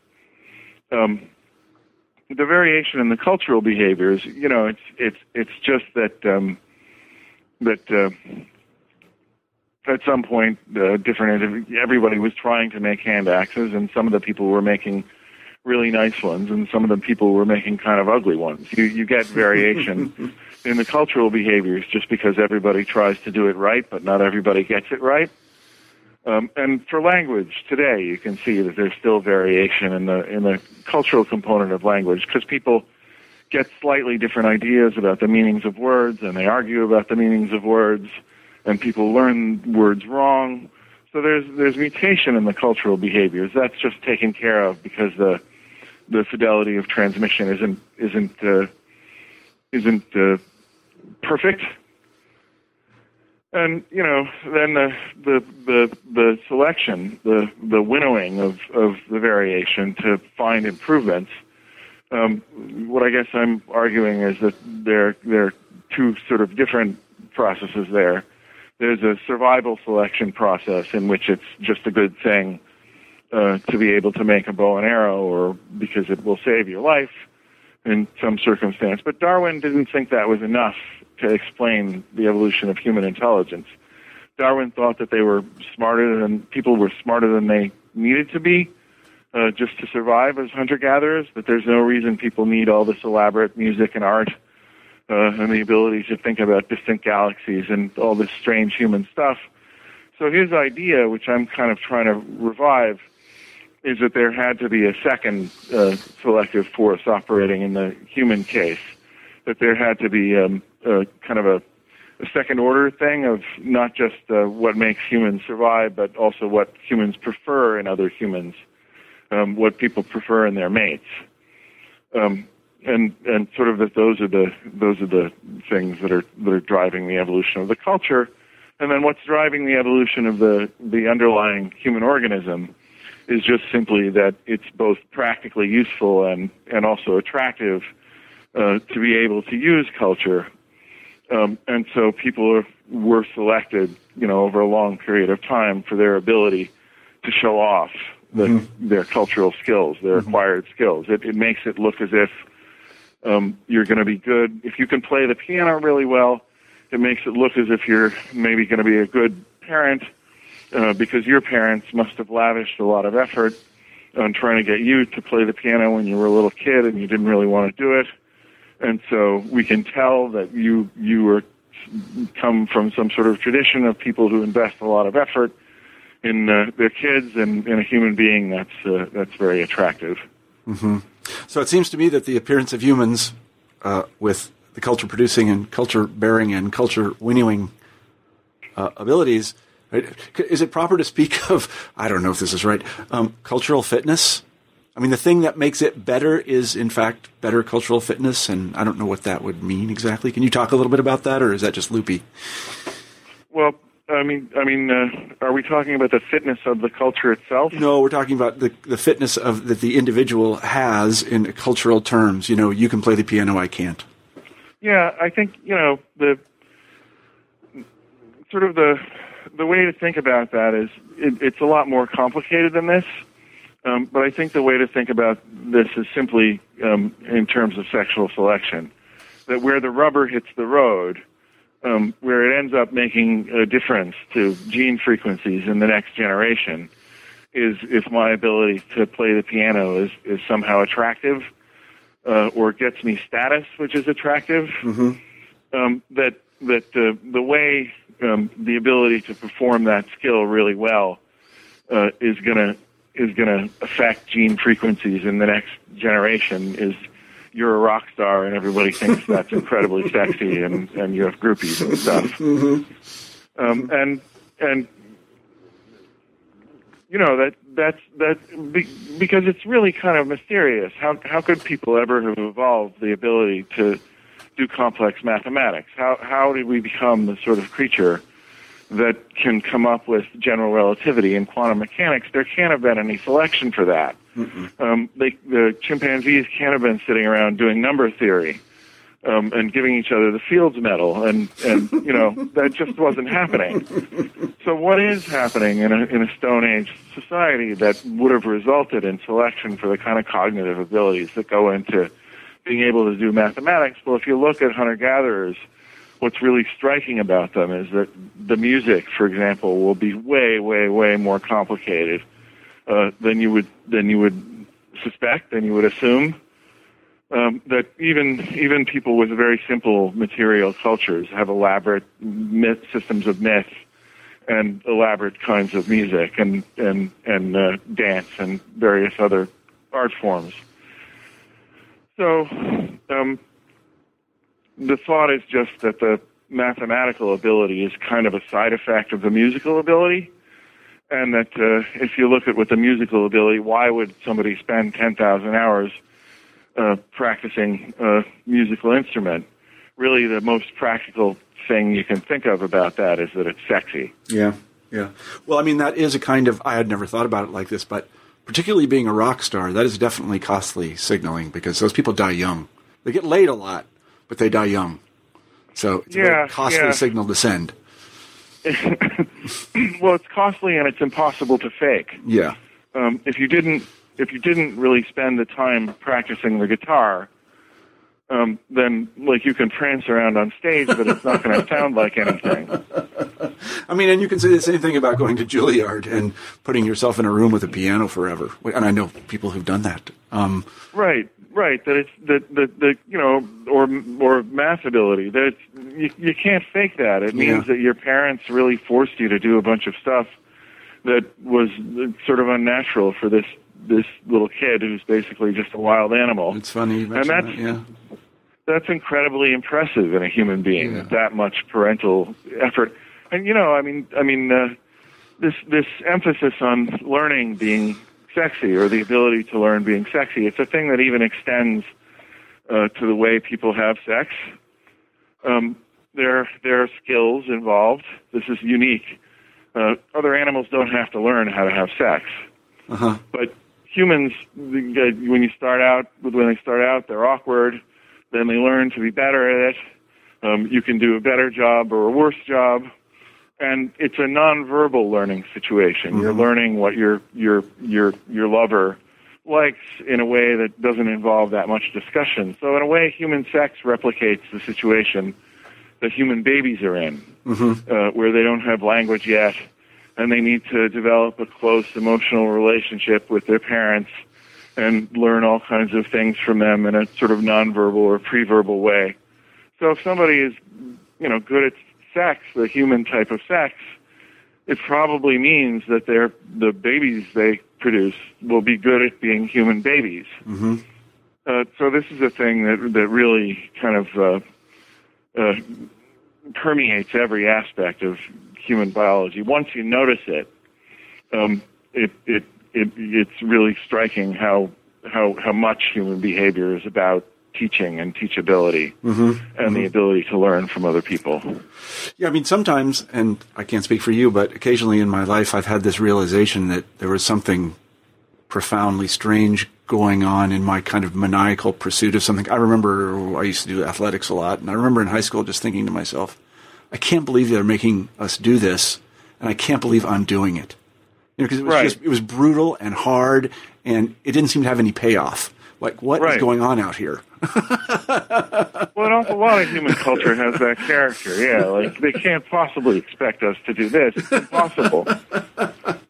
Um, the variation in the cultural behaviors, you know, it's it's it's just that um, that uh, at some point, uh, different everybody was trying to make hand axes, and some of the people were making really nice ones, and some of the people were making kind of ugly ones. You you get variation in the cultural behaviors just because everybody tries to do it right, but not everybody gets it right. Um, and for language today, you can see that there's still variation in the in the cultural component of language because people get slightly different ideas about the meanings of words, and they argue about the meanings of words, and people learn words wrong. So there's there's mutation in the cultural behaviors. That's just taken care of because the the fidelity of transmission isn't isn't uh, isn't uh, perfect. And you know, then the the the, the selection, the the winnowing of, of the variation to find improvements. Um, what I guess I'm arguing is that there there are two sort of different processes there. There's a survival selection process in which it's just a good thing uh, to be able to make a bow and arrow, or because it will save your life in some circumstance. But Darwin didn't think that was enough to explain the evolution of human intelligence. Darwin thought that they were smarter than people were smarter than they needed to be uh, just to survive as hunter gatherers. but there's no reason people need all this elaborate music and art uh, and the ability to think about distant galaxies and all this strange human stuff. So his idea, which I'm kind of trying to revive, is that there had to be a second uh, selective force operating in the human case. That there had to be um, uh, kind of a, a second order thing of not just uh, what makes humans survive, but also what humans prefer in other humans, um, what people prefer in their mates. Um, and and sort of that those are the those are the things that are that are driving the evolution of the culture, and then what's driving the evolution of the the underlying human organism is just simply that it's both practically useful and and also attractive uh, to be able to use culture um, and so people are, were selected, you know, over a long period of time for their ability to show off the, mm-hmm. their cultural skills, their mm-hmm. acquired skills. It, it makes it look as if um, you're going to be good. If you can play the piano really well, it makes it look as if you're maybe going to be a good parent uh, because your parents must have lavished a lot of effort on trying to get you to play the piano when you were a little kid and you didn't really want to do it and so we can tell that you you are come from some sort of tradition of people who invest a lot of effort in uh, their kids and in a human being that's uh, that's very attractive. Mm-hmm. So it seems to me that the appearance of humans uh, with the culture producing and culture bearing and culture winnowing uh, abilities. Is it proper to speak of, I don't know if this is right, um, cultural fitness? I mean, the thing that makes it better is, in fact, better cultural fitness, and I don't know what that would mean exactly. Can you talk a little bit about that, or is that just loopy? Well, I mean, I mean, uh, are we talking about the fitness of the culture itself? No, we're talking about the the fitness of that the individual has in cultural terms. You know, you can play the piano, I can't. Yeah, I think you know the sort of the the way to think about that is it, it's a lot more complicated than this. Um, but I think the way to think about this is simply um, in terms of sexual selection. That where the rubber hits the road, um, where it ends up making a difference to gene frequencies in the next generation, is if my ability to play the piano is, is somehow attractive uh, or gets me status, which is attractive. Mm-hmm. Um, that that uh, the way um, the ability to perform that skill really well uh, is going to is going to affect gene frequencies in the next generation is you're a rock star and everybody thinks that's incredibly sexy and and you have groupies and stuff. Um, and and you know that that's that be, because it's really kind of mysterious. How how could people ever have evolved the ability to do complex mathematics? How how did we become the sort of creature that can come up with general relativity in quantum mechanics? There can't have been any selection for that. Um, they, the chimpanzees can't have been sitting around doing number theory um, and giving each other the Fields Medal, and and you know that just wasn't happening. So what is happening in a in a Stone Age society that would have resulted in selection for the kind of cognitive abilities that go into being able to do mathematics? Well, if you look at hunter gatherers, what's really striking about them is that the music, for example, will be way way way more complicated uh, than you would than you would suspect, than you would assume. Um, that even even people with very simple material cultures have elaborate myth systems of myth and elaborate kinds of music and and and uh, dance and various other art forms. So um, the thought is just that the mathematical ability is kind of a side effect of the musical ability and that uh, if you look at what the musical ability, why would somebody spend 10,000 hours uh, practicing a musical instrument? Really, the most practical thing you can think of about that is that it's sexy. Yeah, yeah. Well, I mean, that is a kind of, I had never thought about it like this, but particularly being a rock star, that is definitely costly signaling because those people die young. They get laid a lot, but they die young. So it's a Yeah, very costly yeah. signal to send. well, it's costly and it's impossible to fake. Yeah. Um, if you didn't, if you didn't really spend the time practicing the guitar, um, then like you can prance around on stage, but it's not going to sound like anything. I mean, and you can say the same thing about going to Juilliard and putting yourself in a room with a piano forever. And I know people who've done that. Um, Right, right. That it's that the the you know or or math ability. That it's, you you can't fake that. It means Yeah. that your parents really forced you to do a bunch of stuff that was sort of unnatural for this this little kid who's basically just a wild animal. it's funny mentioned that's- that. Yeah. That's incredibly impressive in a human being. Yeah. That much parental effort, and you know, I mean, I mean, uh, this this emphasis on learning being sexy or the ability to learn being sexy. It's a thing that even extends uh, to the way people have sex. Um, there there are skills involved. This is unique. Uh, other animals don't have to learn how to have sex, Uh huh. but humans, when you start out, when they start out, they're awkward. Then they learn to be better at it. Um, you can do a better job or a worse job, and it's a nonverbal learning situation. You're learning what your your your your lover likes in a way that doesn't involve that much discussion. So in a way, human sex replicates the situation that human babies are in, uh, where they don't have language yet, and they need to develop a close emotional relationship with their parents and learn all kinds of things from them in a sort of nonverbal or pre-verbal way. So if somebody is, you know, good at sex, the human type of sex, it probably means that they're, the babies they produce will be good at being human babies. hmm Uh, so this is a thing that that really kind of uh, uh, permeates every aspect of human biology. Once you notice it, um, it, it it it's really striking how how how much human behavior is about teaching and teachability hmm and the ability to learn from other people. Yeah, I mean, sometimes, and I can't speak for you, but occasionally in my life, I've had this realization that there was something profoundly strange going on in my kind of maniacal pursuit of something. I remember I used to do athletics a lot, and I remember in high school just thinking to myself, I can't believe they're making us do this, and I can't believe I'm doing it. You know, because it was Right. just it was brutal and hard, and it didn't seem to have any payoff. Like, what is Right. going on out here? Well, an awful lot of human culture has that character. Yeah, like they can't possibly expect us to do this. It's impossible.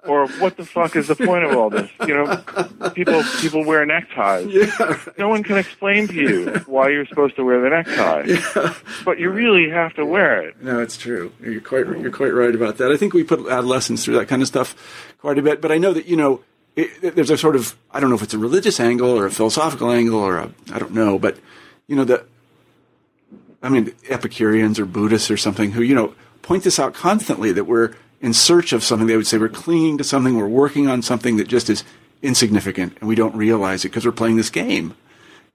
Or what the fuck is the point of all this? You know, people people wear neckties. Yeah, No one can explain to you why you're supposed to wear the necktie, but you really have to wear it. No, it's true. You're quite you're quite right about that. I think we put adolescents through that kind of stuff quite a bit. But I know that you know it, there's a sort of I don't know if it's a religious angle or a philosophical angle or a I don't know, but you know the I mean Epicureans or Buddhists or something who you know point this out constantly that we're in search of something. They would say we're clinging to something, we're working on something that just is insignificant, and we don't realize it because we're playing this game,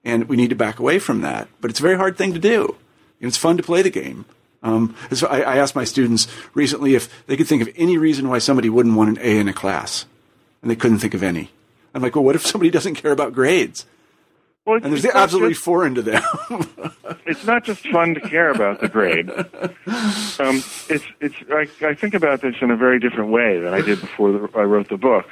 and we need to back away from that. But it's a very hard thing to do. And it's fun to play the game. Um, so I, I asked my students recently if they could think of any reason why somebody wouldn't want an A in a class and they couldn't think of any. I'm like, well, what if somebody doesn't care about grades? Well, and there's absolutely just, foreign to them. it's not just fun to care about the grade. Um, it's it's. I, I think about this in a very different way than I did before the, I wrote the book.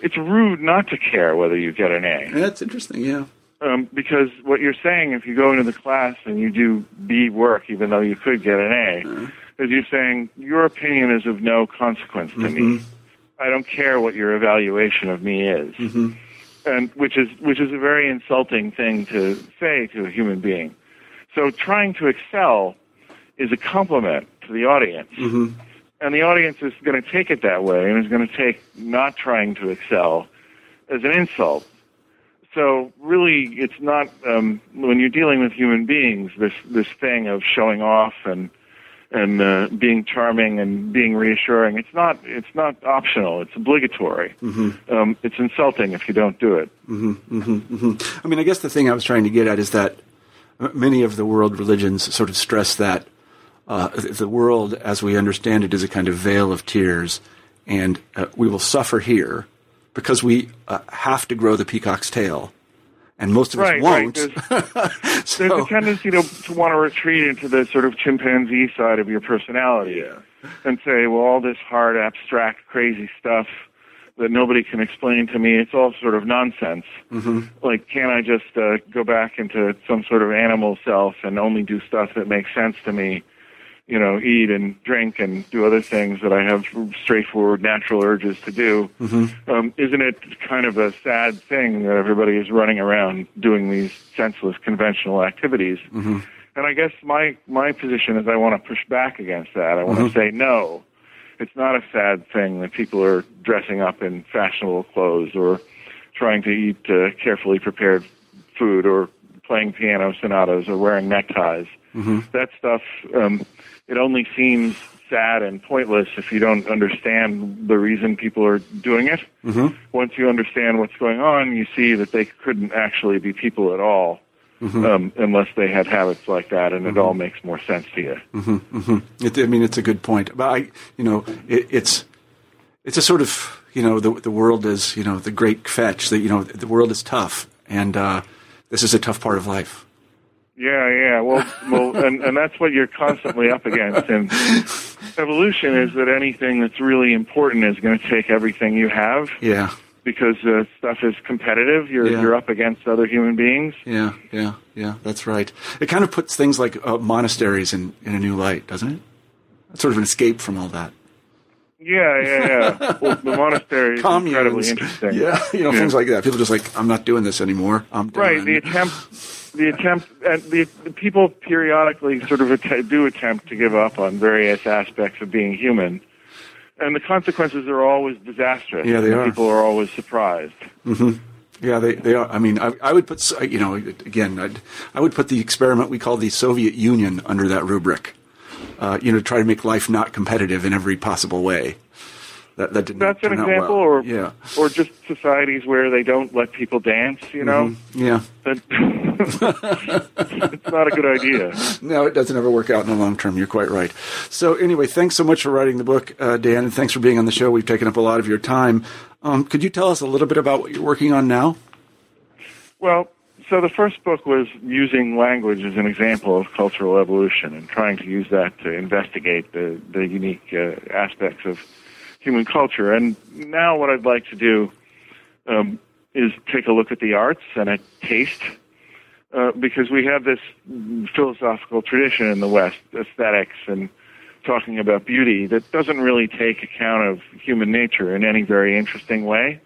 It's rude not to care whether you get an A. That's interesting. Yeah. Um, because what you're saying, if you go into the class and you do B work, even though you could get an A, uh-huh. is you're saying your opinion is of no consequence to mm-hmm. me. I don't care what your evaluation of me is, mm-hmm. and which is which is a very insulting thing to say to a human being. So trying to excel is a compliment to the audience, mm-hmm. and the audience is going to take it that way, and is going to take not trying to excel as an insult. So really, it's not um, when you're dealing with human beings this this thing of showing off and and uh, being charming and being reassuring. It's not. It's not optional. It's obligatory. Mm-hmm. Um, it's insulting if you don't do it. Mm-hmm, mm-hmm, mm-hmm. I mean, I guess the thing I was trying to get at is that many of the world religions sort of stress that uh, the world, as we understand it, is a kind of vale of tears, and uh, we will suffer here because we uh, have to grow the peacock's tail and most of right, us won't. Right. There's, so, there's, a tendency to, to want to retreat into the sort of chimpanzee side of your personality yeah. and say, well, all this hard, abstract, crazy stuff that nobody can explain to me, it's all sort of nonsense. Mm-hmm. Like, can't I just uh, go back into some sort of animal self and only do stuff that makes sense to me? You know, eat and drink and do other things that I have straightforward natural urges to do. Mm-hmm. Um, isn't it kind of a sad thing that everybody is running around doing these senseless conventional activities? Mm-hmm. And I guess my my position is I want to push back against that. I want mm-hmm. to say no. It's not a sad thing that people are dressing up in fashionable clothes or trying to eat uh, carefully prepared food or playing piano sonatas or wearing neckties. Mm-hmm. That stuff um, it only seems sad and pointless if you don't understand the reason people are doing it. Mm-hmm. Once you understand what's going on, you see that they couldn't actually be people at all. Mm-hmm. Um, unless they had habits like that, and mm-hmm. it all makes more sense to you. Mm-hmm. Mm-hmm. It, I mean, it's a good point. But I, you know, it, it's it's a sort of you know the the world is you know the great fetch that you know the world is tough, and uh, this is a tough part of life. Yeah, yeah. Well, well, and and that's what you're constantly up against. And evolution is that anything that's really important is going to take everything you have. Yeah. Because uh, stuff is competitive. You're yeah. you're up against other human beings. Yeah, yeah, yeah. That's right. It kind of puts things like uh, monasteries in in a new light, doesn't it? It's sort of an escape from all that. Yeah, yeah, yeah. well, the monastery is incredibly interesting. Yeah, you know, yeah. things like that. People just like, I'm not doing this anymore. I'm done. right. The attempt the attempt and the, the people periodically sort of att- do attempt to give up on various aspects of being human, and the consequences are always disastrous. Yeah, they are. People are always surprised. Mm-hmm. Yeah, they, they are. I mean, I, I would put you know again, I'd, I would put the experiment we call the Soviet Union under that rubric. Uh, you know, try to make life not competitive in every possible way. That, that didn't That's an example, well. or yeah. or just societies where they don't let people dance. You know, mm-hmm. yeah, it's not a good idea. No, it doesn't ever work out in the long term. You're quite right. So anyway, thanks so much for writing the book, uh, Dan, and thanks for being on the show. We've taken up a lot of your time. Um, could you tell us a little bit about what you're working on now? Well, so the first book was using language as an example of cultural evolution and trying to use that to investigate the, the unique uh, aspects of human culture. And now what I'd like to do um, is take a look at the arts and at taste, uh, because we have this philosophical tradition in the West, aesthetics and talking about beauty, that doesn't really take account of human nature in any very interesting way.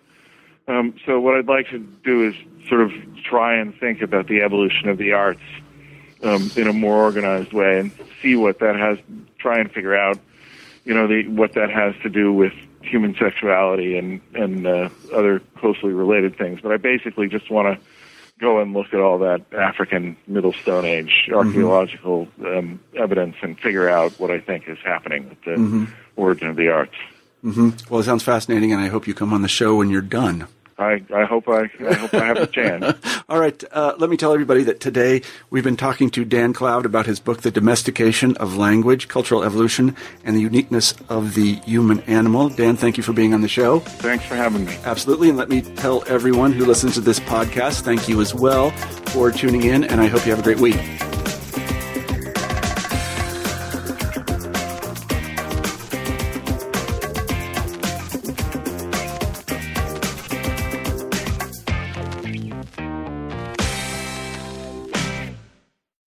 Um, so what I'd like to do is sort of try and think about the evolution of the arts um, in a more organized way and see what that has, try and figure out you know, the, what that has to do with human sexuality and and uh, other closely related things. But I basically just want to go and look at all that African Middle Stone Age archaeological um, evidence and figure out what I think is happening with the origin of the arts. mhm Well, it sounds fascinating, and I hope you come on the show when you're done. I, I hope I, I hope I have a chance. All right, uh, let me tell everybody that today we've been talking to Dan Cloud about his book, The Domestication of Language, Cultural Evolution, and the Uniqueness of the Human Animal. Dan, thank you for being on the show. Thanks for having me. Absolutely. And let me tell everyone who listens to this podcast, thank you as well for tuning in, and I hope you have a great week.